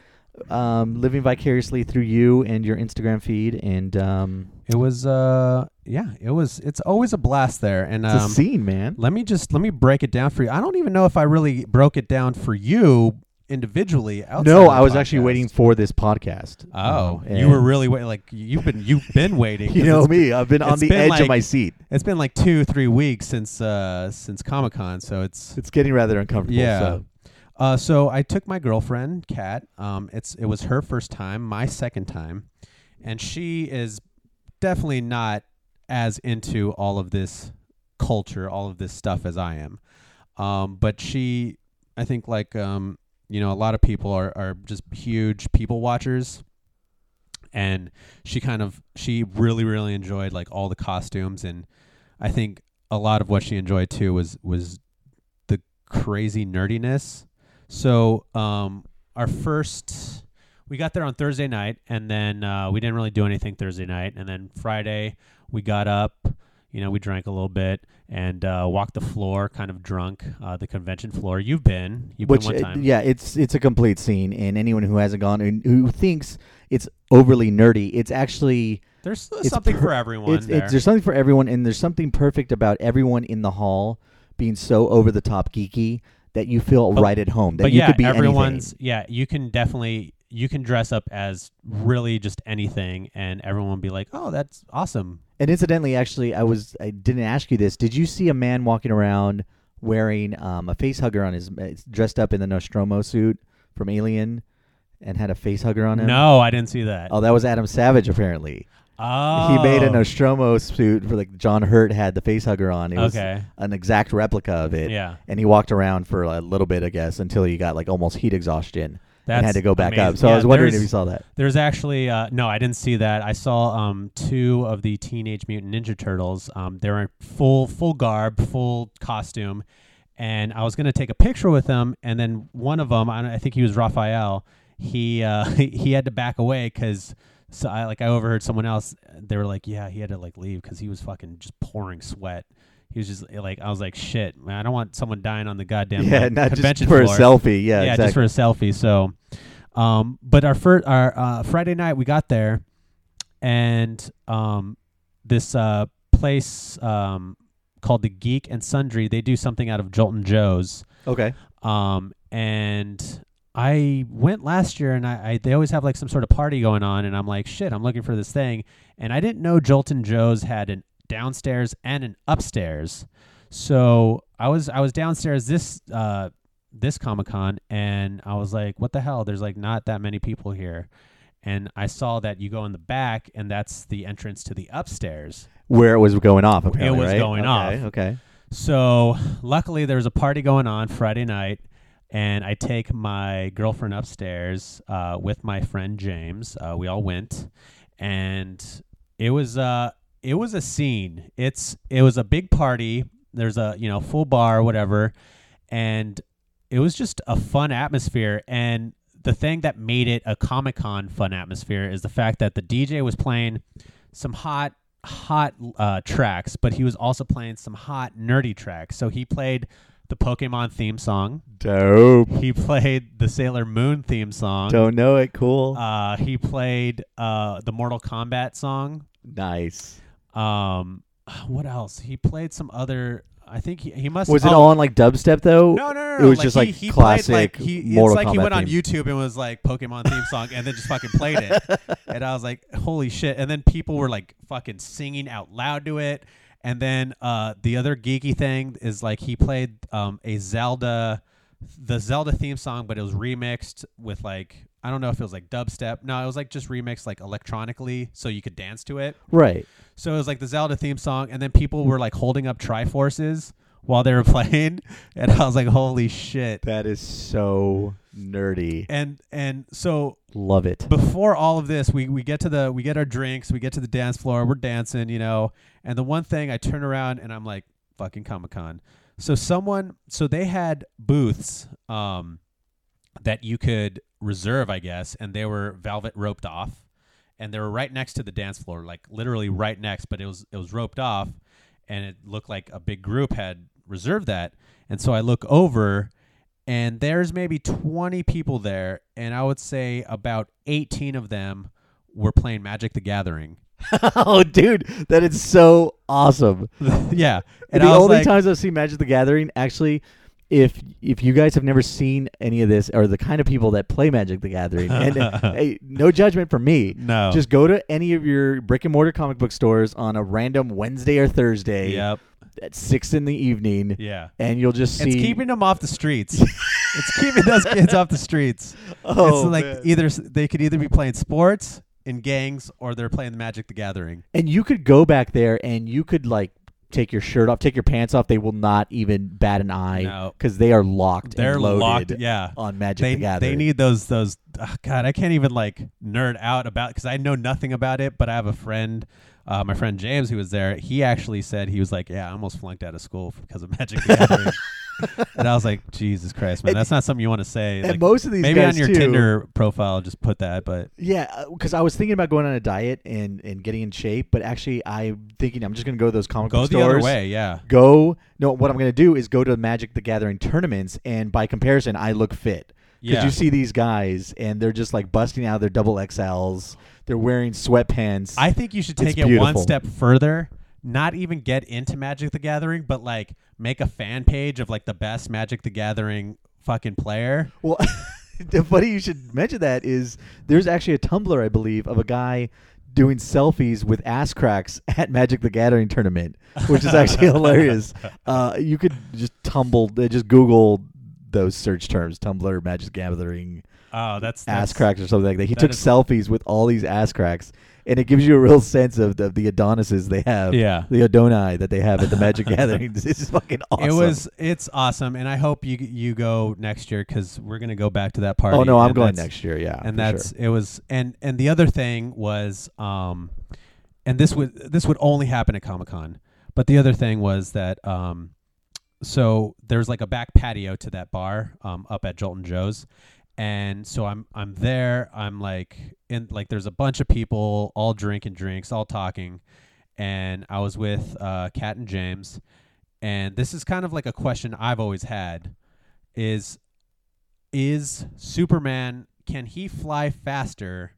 um, living vicariously through you and your Instagram feed, and um, It was uh yeah, it was it's always a blast there. And it's um, a scene, man. let me just let me break it down for you. I don't even know if I really broke it down for you individually. No, I was actually waiting for this podcast. Oh, Um, you were really wait like you've been you've been waiting. you know me. I've been on the been edge like- of my seat. It's been like two three weeks since uh since Comic Con, so it's It's getting rather uncomfortable. Yeah. So. Uh, so I took my girlfriend, Kat. Um, it's it was her first time, my second time, and she is definitely not as into all of this culture, all of this stuff as I am. Um, but she, I think, like um, you know, a lot of people are are just huge people watchers, and she kind of she really really enjoyed like all the costumes, and I think a lot of what she enjoyed too was was the crazy nerdiness. So um, our first, we got there on Thursday night, and then uh, we didn't really do anything Thursday night, and then Friday we got up, you know, we drank a little bit and uh, walked the floor, kind of drunk, uh, the convention floor. You've been, you've Which been one uh, time. yeah, it's it's a complete scene, and anyone who hasn't gone and who thinks it's overly nerdy, it's actually There's it's something per- for everyone It's, there. it's there's something for everyone, and there's something perfect about everyone in the hall being so over the top geeky that you feel But- right at home. That but you yeah, could be everyone's yeah. You can definitely you can dress up as really just anything, and everyone will be like, "Oh, that's awesome." And incidentally, actually, I was I didn't ask you this. Did you see a man walking around wearing um, a face hugger on his uh, dressed up in the Nostromo suit from Alien, and had a face hugger on him? No, I didn't see that. Oh, that was Adam Savage apparently. Oh, He made a Nostromo suit for like John Hurt had the face hugger on. It was Okay. an exact replica of it. Yeah. And he walked around for a little bit, I guess, until he got like almost heat exhaustion and had That's to go back amazing. up. So I Yeah, was wondering if there's- you saw that. There's actually uh, no, I didn't see that. I saw um, two of the Teenage Mutant Ninja Turtles. Um, they were in full full garb, full costume, and I was gonna take a picture with them. And then one of them, I, don't- I think he was Raphael. He uh, he had to back away because so I like I overheard someone else. They were like, yeah, he had to like leave because he was fucking just pouring sweat. He was just like, I was like, shit, man, I don't want someone dying on the goddamn Yeah, like, not just convention for a selfie. Yeah, yeah, exactly. just for a selfie. So, um, but our first, our uh, Friday night, we got there, and um, this uh place um called the Geek and Sundry, they do something out of Jolt'n Joe's. okay. Um, and I went last year, and I, I they always have like some sort of party going on, and I'm like, shit, I'm looking for this thing, and I didn't know Jolt'n Joe's had an downstairs and an upstairs. So I was I was downstairs this uh this Comic Con, and I was like, what the hell? There's like not that many people here. And I saw that you go in the back, and that's the entrance to the upstairs. Where it was going off, apparently. It was right? going okay, off. Okay. So luckily there was a party going on Friday night, and I take my girlfriend upstairs uh, with my friend James. Uh, we all went, and it was uh it was a scene. It's it was a big party. There's a you know full bar whatever, and it was just a fun atmosphere. And the thing that made it a Comic Con fun atmosphere is the fact that the DJ was playing some hot hot uh, tracks, but he was also playing some hot nerdy tracks. So he played the Pokemon theme song. Dope. He played the Sailor Moon theme song. Don't know it. Cool. Uh, he played uh, the Mortal Kombat song. nice. Um, what else? He played some other. I think he, he must. Was it oh, all on like dubstep though? No, no, no, It was like, just he, like he classic Played, like, he, Mortal it's like he Kombat went on theme. YouTube and was like Pokemon theme song, and then just fucking played it. and I was like, holy shit! And then people were like fucking singing out loud to it. And then uh, the other geeky thing is like he played um, a Zelda, the Zelda theme song, but it was remixed with like I don't know if it was like dubstep. No, it was like just remixed like electronically, so you could dance to it. Right. So it was like the Zelda theme song, and then people were like holding up Triforces while they were playing, and I was like, "Holy shit!" That is so nerdy. And and so Love it. before all of this, we we get to the we get our drinks, we get to the dance floor, we're dancing, you know. And the one thing I turn around and I'm like, fucking Comic Con. So someone, so they had booths um, that you could reserve, I guess, and they were velvet roped off, and they were right next to the dance floor, like literally right next, but it was it was roped off, and it looked like a big group had reserved that. And so I look over, and there's maybe 20 people there, and I would say about 18 of them were playing Magic the Gathering. oh, dude, that is so awesome. yeah, and the I was only like, times I've seen Magic the Gathering, actually, if if you guys have never seen any of this or the kind of people that play Magic the Gathering, and uh, hey, no judgment from me. No. just go to any of your brick and mortar comic book stores on a random Wednesday or Thursday Yep. At six in the evening, Yeah. and you'll just see. It's keeping them off the streets. it's keeping those kids off the streets. Oh, it's like man. either they could either be playing sports in gangs or they're playing the Magic the Gathering. and you could go back there and you could like take your shirt off, take your pants off. They will not even bat an eye No. because they are locked. They're locked. Yeah. on Magic They, the Gathering. they need those those oh God I can't even like nerd out about because I know nothing about it but I have a friend uh, my friend James who was there he actually said he was like yeah I almost flunked out of school because of Magic the Gathering and I was like Jesus Christ man And- that's not something you want to say and like, most of these maybe on your too- Tinder profile just put that but Yeah, because I was thinking about going on a diet and, and getting in shape, but actually I'm thinking I'm just going to go to those comic go book the other way yeah Go no, what I'm going to do is go to Magic the Gathering tournaments, and by comparison, I look fit. Because Yeah. you see these guys, and they're just like busting out their double XLs. They're wearing sweatpants. I think you should It's take it one beautiful. step further. Not even get into Magic the Gathering, but like make a fan page of like the best Magic the Gathering fucking player. Well, the funny you should mention that is there's actually a Tumblr, I believe, of a guy doing selfies with ass cracks at Magic the Gathering tournament, which is actually hilarious. Uh, you could just tumble, uh, just Google those search terms: Tumblr, Magic the Gathering, Oh, that's, ass cracks, or something like that. He that took is- selfies with all these ass cracks. And it gives you a real sense of the, the Adonises they have, Yeah. the Adonai that they have at the Magic Gathering. This is fucking awesome. It was it's awesome, and I hope you you go next year because we're gonna go back to that party. Oh no, I'm and going that's- next year. Yeah, and for sure. that's it was and and the other thing was um and this would this would only happen at Comic Con, but the other thing was that um so there's like a back patio to that bar um up at Jolt'n Joe's. And so I'm I'm there. I'm like in like there's a bunch of people all drinking drinks, all talking, and I was with uh, Kat and James, and this is kind of like a question I've always had: is is Superman can he fly faster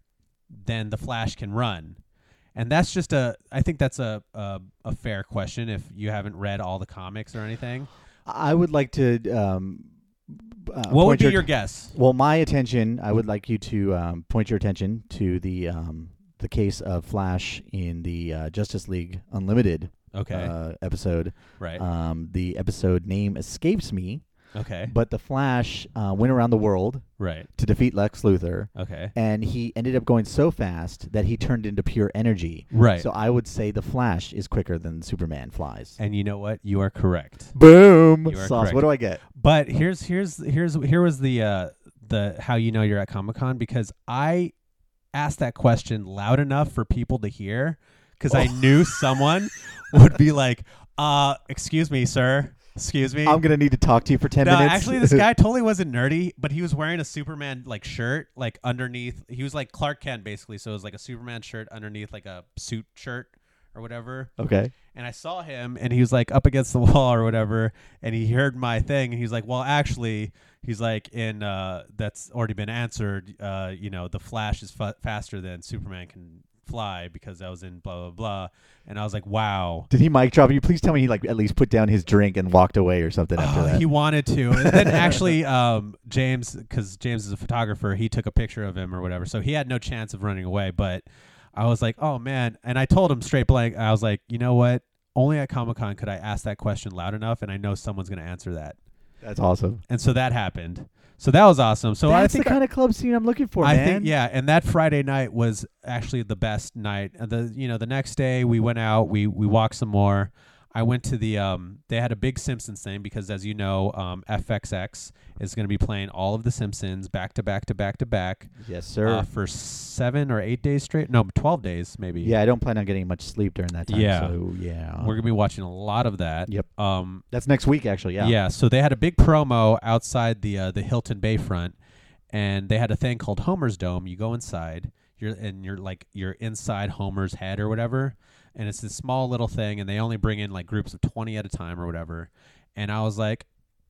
than the Flash can run? And that's just a I think that's a a, a fair question if you haven't read all the comics or anything. I would like to. Um, uh, what would be your guess? Well, my attention. I would like you to um, point your attention to the um, the case of Flash in the uh, Justice League Unlimited Okay. uh, episode. right. Um, the episode name escapes me, okay. but the Flash uh, went around the world right. to defeat Lex Luthor. Okay. And he ended up going so fast that he turned into pure energy. Right. So I would say the Flash is quicker than Superman flies. and you know what? You are correct. Boom! You are Sauce. correct. What do I get? But here's here's here's here was the uh the how you know you're at Comic Con because I asked that question loud enough for people to hear because I knew someone would be like, "Uh, excuse me, sir. Excuse me." I'm gonna need to talk to you for ten no, minutes. actually, this guy totally wasn't nerdy, but he was wearing a Superman like shirt, like underneath. He was like Clark Kent basically, so it was like a Superman shirt underneath like a suit shirt or whatever okay. and I saw him and he was like up against the wall or whatever and he heard my thing and he's like well actually he's like in uh that's already been answered uh you know the flash is fa- faster than superman can fly because I was in blah blah blah and I was like wow Did he mic drop you? Please tell me he like at least put down his drink and walked away or something after Oh, that. he wanted to. And then actually, um, James, because James is a photographer, he took a picture of him or whatever. So he had no chance of running away. But I was like, oh man. And I told him straight blank, I was like, you know what? Only at Comic Con could I ask that question loud enough, and I know someone's going to answer that. That's awesome. And so that happened. So that was awesome. So I That's think the kind of club scene I'm looking for, I man. think yeah, and that Friday night was actually the best night. The you know the next day we went out, we we walked some more. I went to the um they had a big Simpsons thing because as you know, um FXX is going to be playing all of the Simpsons back to back to back to back Yes, sir. uh, for 7 or 8 days straight. No, 12 days maybe. yeah, I don't plan on getting much sleep during that time. Yeah. So yeah. We're going to be watching a lot of that. Yep. Um That's next week, actually. Yeah. Yeah. so they had a big promo outside the uh, the Hilton Bayfront, and they had a thing called Homer's Dome. You go inside, you're and you're like you're inside Homer's head or whatever, and it's this small little thing, and they only bring in like groups of twenty at a time or whatever. And I was like,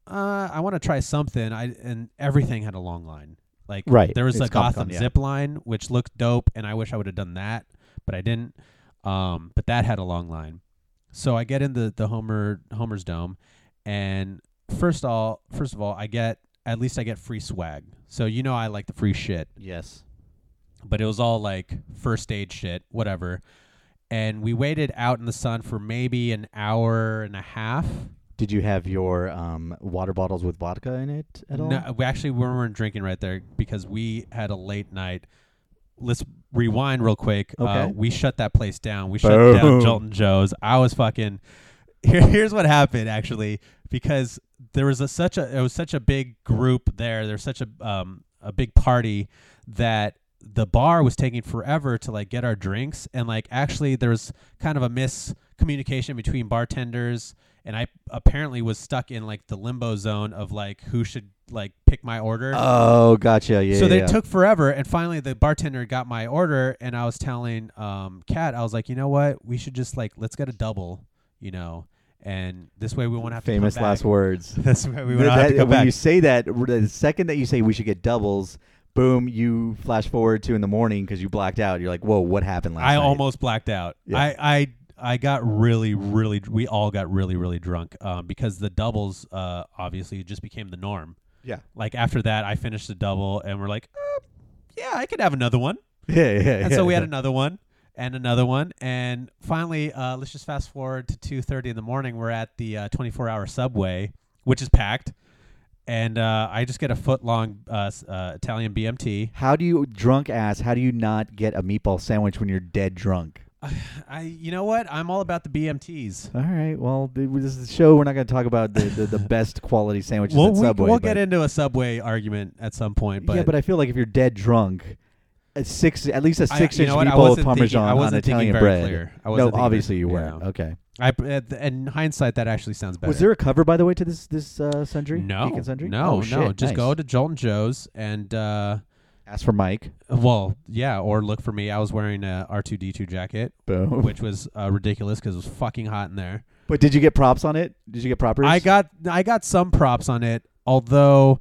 uh, I want to try something. I and everything had a long line. Like Right. there was It's a Gotham yeah. zip line which looked dope, and I wish I would have done that, but I didn't. Um, but that had a long line. So I get in the the Homer Homer's Dome, and first all first of all, I get at least I get free swag. So you know I like the free shit, Yes. but it was all like first aid shit, whatever. And we waited out in the sun for maybe an hour and a half. Did you have your um, water bottles with vodka in it at all? No, we actually we weren't drinking right there because we had a late night. Let's rewind real quick. Uh, Okay. we shut that place down. We shut down Boom. Jolt'n Joe's. I was fucking. Here, here's what happened actually because there was a such a it was such a big group there. There's such a um a big party that the bar was taking forever to like get our drinks and like actually there was kind of a miscommunication between bartenders and I apparently was stuck in like the limbo zone of like who should like pick my order. Oh, gotcha. Yeah. so yeah, they yeah. took forever and finally the bartender got my order and I was telling um Kat I was like, "You know what? We should just like let's get a double, you know, and this way we won't have famous to come last words. This way we won't have to come when back. you say that, the second that you say we should get doubles, boom, you flash forward to in the morning because you blacked out. You're like, whoa, what happened last night? I night? almost blacked out. Yeah. I, I I got really, really. We all got really, really drunk um, because the doubles uh, obviously just became the norm. Yeah. Like after that, I finished the double, and we're like, uh, yeah, I could have another one. Yeah, yeah. And yeah, so we had another one and another one, and finally, uh, let's just fast forward to two thirty in the morning. We're at the uh, twenty four hour subway, which is packed, and uh, I just get a foot long uh, uh, Italian BMT. How do you drunk ass? How do you not get a meatball sandwich when you're dead drunk? I, you know what? I'm all about the BMTs. All right. Well, this is a show. We're not going to talk about the, the, the best quality sandwiches We'll, at Subway. we'll get into a Subway argument at some point, but yeah, but I feel like if you're dead drunk, a six at least a six you inch know what? Meatball with thinking- parmesan I on wasn't thinking Italian very bread. clear. I no, wasn't thinking obviously you weren't. yeah. Okay. I, in hindsight, that actually sounds better. Was there a cover by the way to this this uh, sundry? no, sundry? no, Oh, no? shit, Just nice. go to Jolt'n Joe's and uh, ask for Mike. well, yeah, or look for me. I was wearing a R two D two jacket, Boom. which was uh, ridiculous because it was fucking hot in there. But did you get props on it? Did you get props? I got I got some props on it, although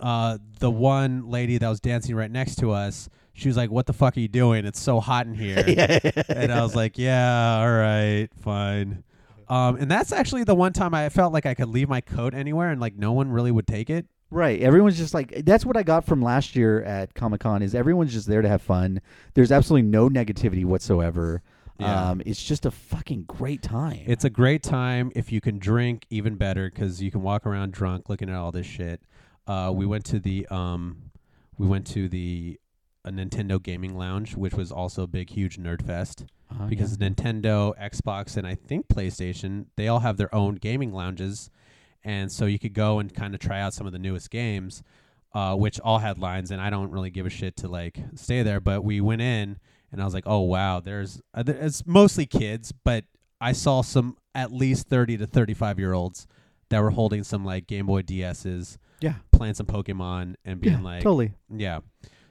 uh, the one lady that was dancing right next to us, she was like, "What the fuck are you doing? It's so hot in here." and I was like, "Yeah, all right, fine." Um, and that's actually the one time I felt like I could leave my coat anywhere and like no one really would take it. Right. Everyone's just like that's what I got from last year at Comic Con is everyone's just there to have fun. There's absolutely no negativity whatsoever. Yeah. Um, it's just a fucking great time. It's a great time if you can drink, even better because you can walk around drunk looking at all this shit. Uh, we went to the um, we went to the a Nintendo gaming lounge, which was also a big, huge nerd fest. Uh, because yeah. Nintendo, Xbox, and I think PlayStation, they all have their own gaming lounges, and so you could go and kind of try out some of the newest games, uh, which all had lines. And I don't really give a shit to like stay there, but we went in, and I was like, oh wow, there's uh, there- it's mostly kids, but I saw some at least thirty to thirty-five year olds that were holding some like Game Boy DSs, yeah, playing some Pokemon, and being yeah, like, totally. yeah.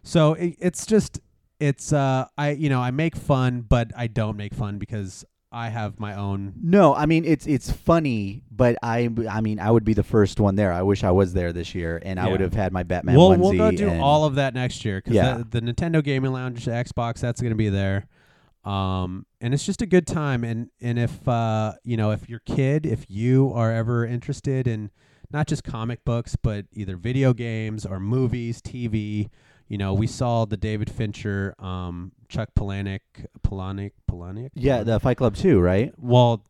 So it, it's just it's uh I you know I make fun, but I don't make fun because I have my own. No, I mean it's it's funny, but I I mean I would be the first one there. I wish I was there this year, and I would have had my Batman we'll onesie. we'll go do all of that next year because Yeah. the, the Nintendo Gaming Lounge, Xbox, that's going to be there. Um, and it's just a good time. And and if uh you know if your kid, if you are ever interested in not just comic books, but either video games or movies, TV. You know, we saw the David Fincher, um, Chuck Palahniuk, Palahniuk, Palahniuk. Yeah, the Fight Club too, right? Well,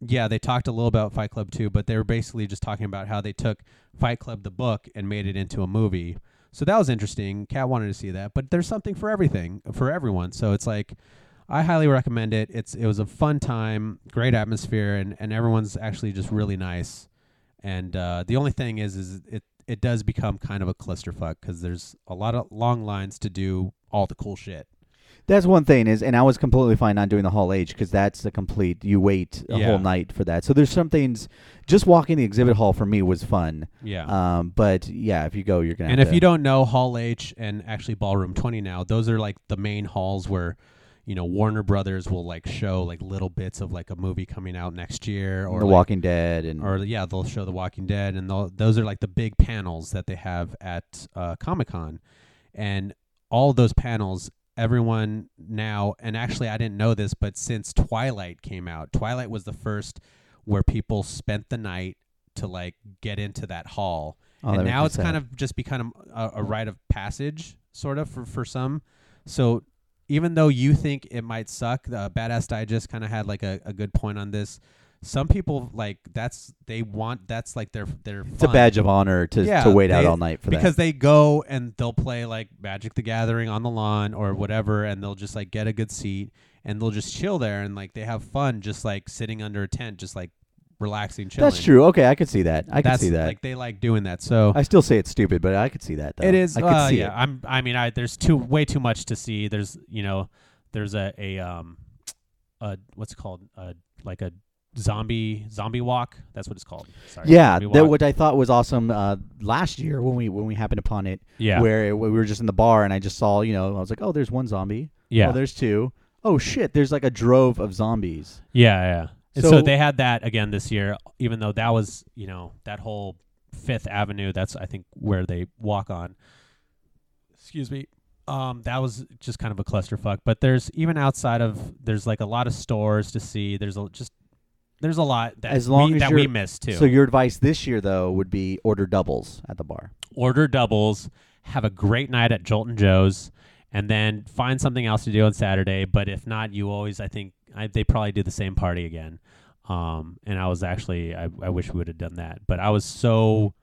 yeah, they talked a little about Fight Club too, but they were basically just talking about how they took Fight Club the book and made it into a movie. So that was interesting. Kat wanted to see that, but there's something for everything for everyone. So it's like, I highly recommend it. It's it was a fun time, great atmosphere, and and everyone's actually just really nice. And uh, the only thing is, is it it does become kind of a clusterfuck because there's a lot of long lines to do all the cool shit. That's one thing is, and I was completely fine not doing the Hall H because that's a complete. You wait a Yeah. whole night for that. So there's some things. Just walking the exhibit hall for me was fun. Yeah. Um, but yeah, if you go, you're gonna. and have if to- you don't know Hall H and actually Ballroom 20 now, those are like the main halls where, you know, Warner Brothers will like show like little bits of like a movie coming out next year or The like- Walking Dead and or yeah, they'll show The Walking Dead, and those are like the big panels that they have at uh, Comic Con, and all those panels, everyone now, and actually I didn't know this, but since Twilight came out, Twilight was the first where people spent the night to like get into that hall, Oh, and now it's kind of just become a, a rite of passage, sort of for for some. So even though you think it might suck, the uh, Badass Digest kind of had like a, a good point on this. Some people like that's they want that's like their their it's a badge of honor to yeah, to wait out all night for because that. Because they go and they'll play like Magic the Gathering on the lawn or whatever, and they'll just like get a good seat and they'll just chill there and like they have fun just like sitting under a tent, just like relaxing, chilling. That's true. Okay, I could see that. I could That's see that. like they like doing that. So I still say it's stupid, but I could see that. Though. it is. I could uh, see yeah, it. I'm. I mean, I there's too way too much to see. There's you know, there's a a um, a what's it called a like a zombie zombie walk. That's what it's called. Sorry, Yeah, that what I thought was awesome uh, last year when we when we happened upon it. Yeah. where it, we were just in the bar and I just saw you know I was like oh there's one zombie Yeah. oh there's two oh shit there's like a drove of zombies Yeah, yeah. And so, So- they had that again this year, even though that was, you know, that whole Fifth Avenue. That's I think where they walk on. Excuse me. Um, that was just kind of a clusterfuck. But there's even outside of there's like a lot of stores to see. There's a just there's a lot that as long we, as that we missed too. So your advice this year though would be order doubles at the bar. order doubles, have a great night at Jolt'n Joe's, and then find something else to do on Saturday. But if not, you always, I think, I, they probably do the same party again. Um, and I was actually, I, I wish we would have done that. But I was so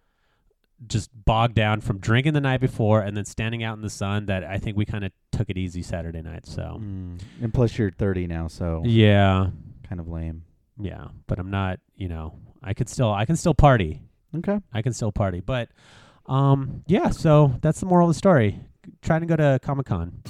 just bogged down from drinking the night before and then standing out in the sun that I think we kind of took it easy Saturday night. So, And plus you're 30 now, so yeah, kind of lame. yeah. But I'm not, you know, I could still, I can still party. Okay. I can still party. But um, yeah, so that's the moral of the story. Trying to go to Comic Con.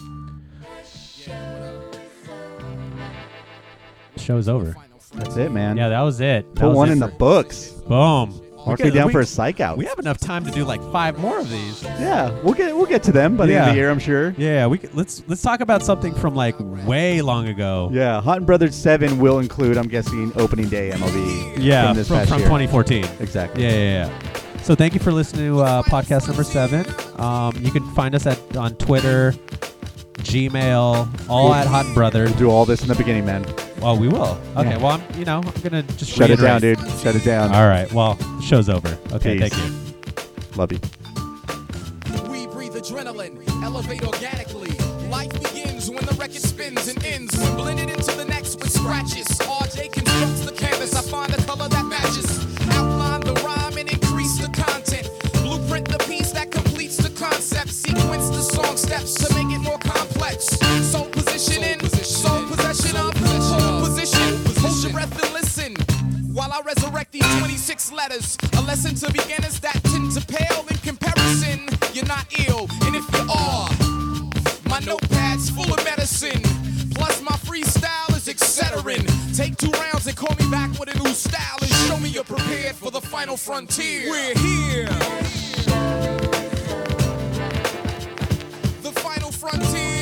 Show's over. That's it, man. Yeah, that was it. That Put was one it in the for- books. boom. Mark me could- down we- for a psych out. We have enough time to do like five more of these. yeah, we'll get we'll get to them by the end of Yeah. the year, I'm sure. Yeah, we could, let's let's talk about something from like way long ago. Yeah, Hot Brothers Seven will include, I'm guessing, opening day MLB. Yeah, from this from, past from year. 2014. Exactly. Yeah, yeah, yeah. So thank you for listening to uh, podcast number seven. Um, you can find us at on Twitter, Gmail, all at Hot Brothers. Do all this in the beginning, man. Well, we will. Okay. Yeah. Well, I'm, you know, I'm gonna just Shut it down, dude. Shut it down. All right. Well, the show's over. Okay. Peace. Thank you. Love you. We breathe adrenaline, elevate organically. Life begins when the record spins and ends. Blended into the next with scratches. RJ constructs the canvas. I find the color that matches. Outline the rhyme and increase the content. Blueprint the piece that completes the concept. Sequence the song steps to make these 26 letters. A lesson to beginners that tend to pale in comparison. You're not ill, and if you are, my notepad's full of medicine. Plus, my freestyle is excedrin. Take two rounds and call me back with a new style and show me you're prepared for the final frontier. We're here. The final frontier.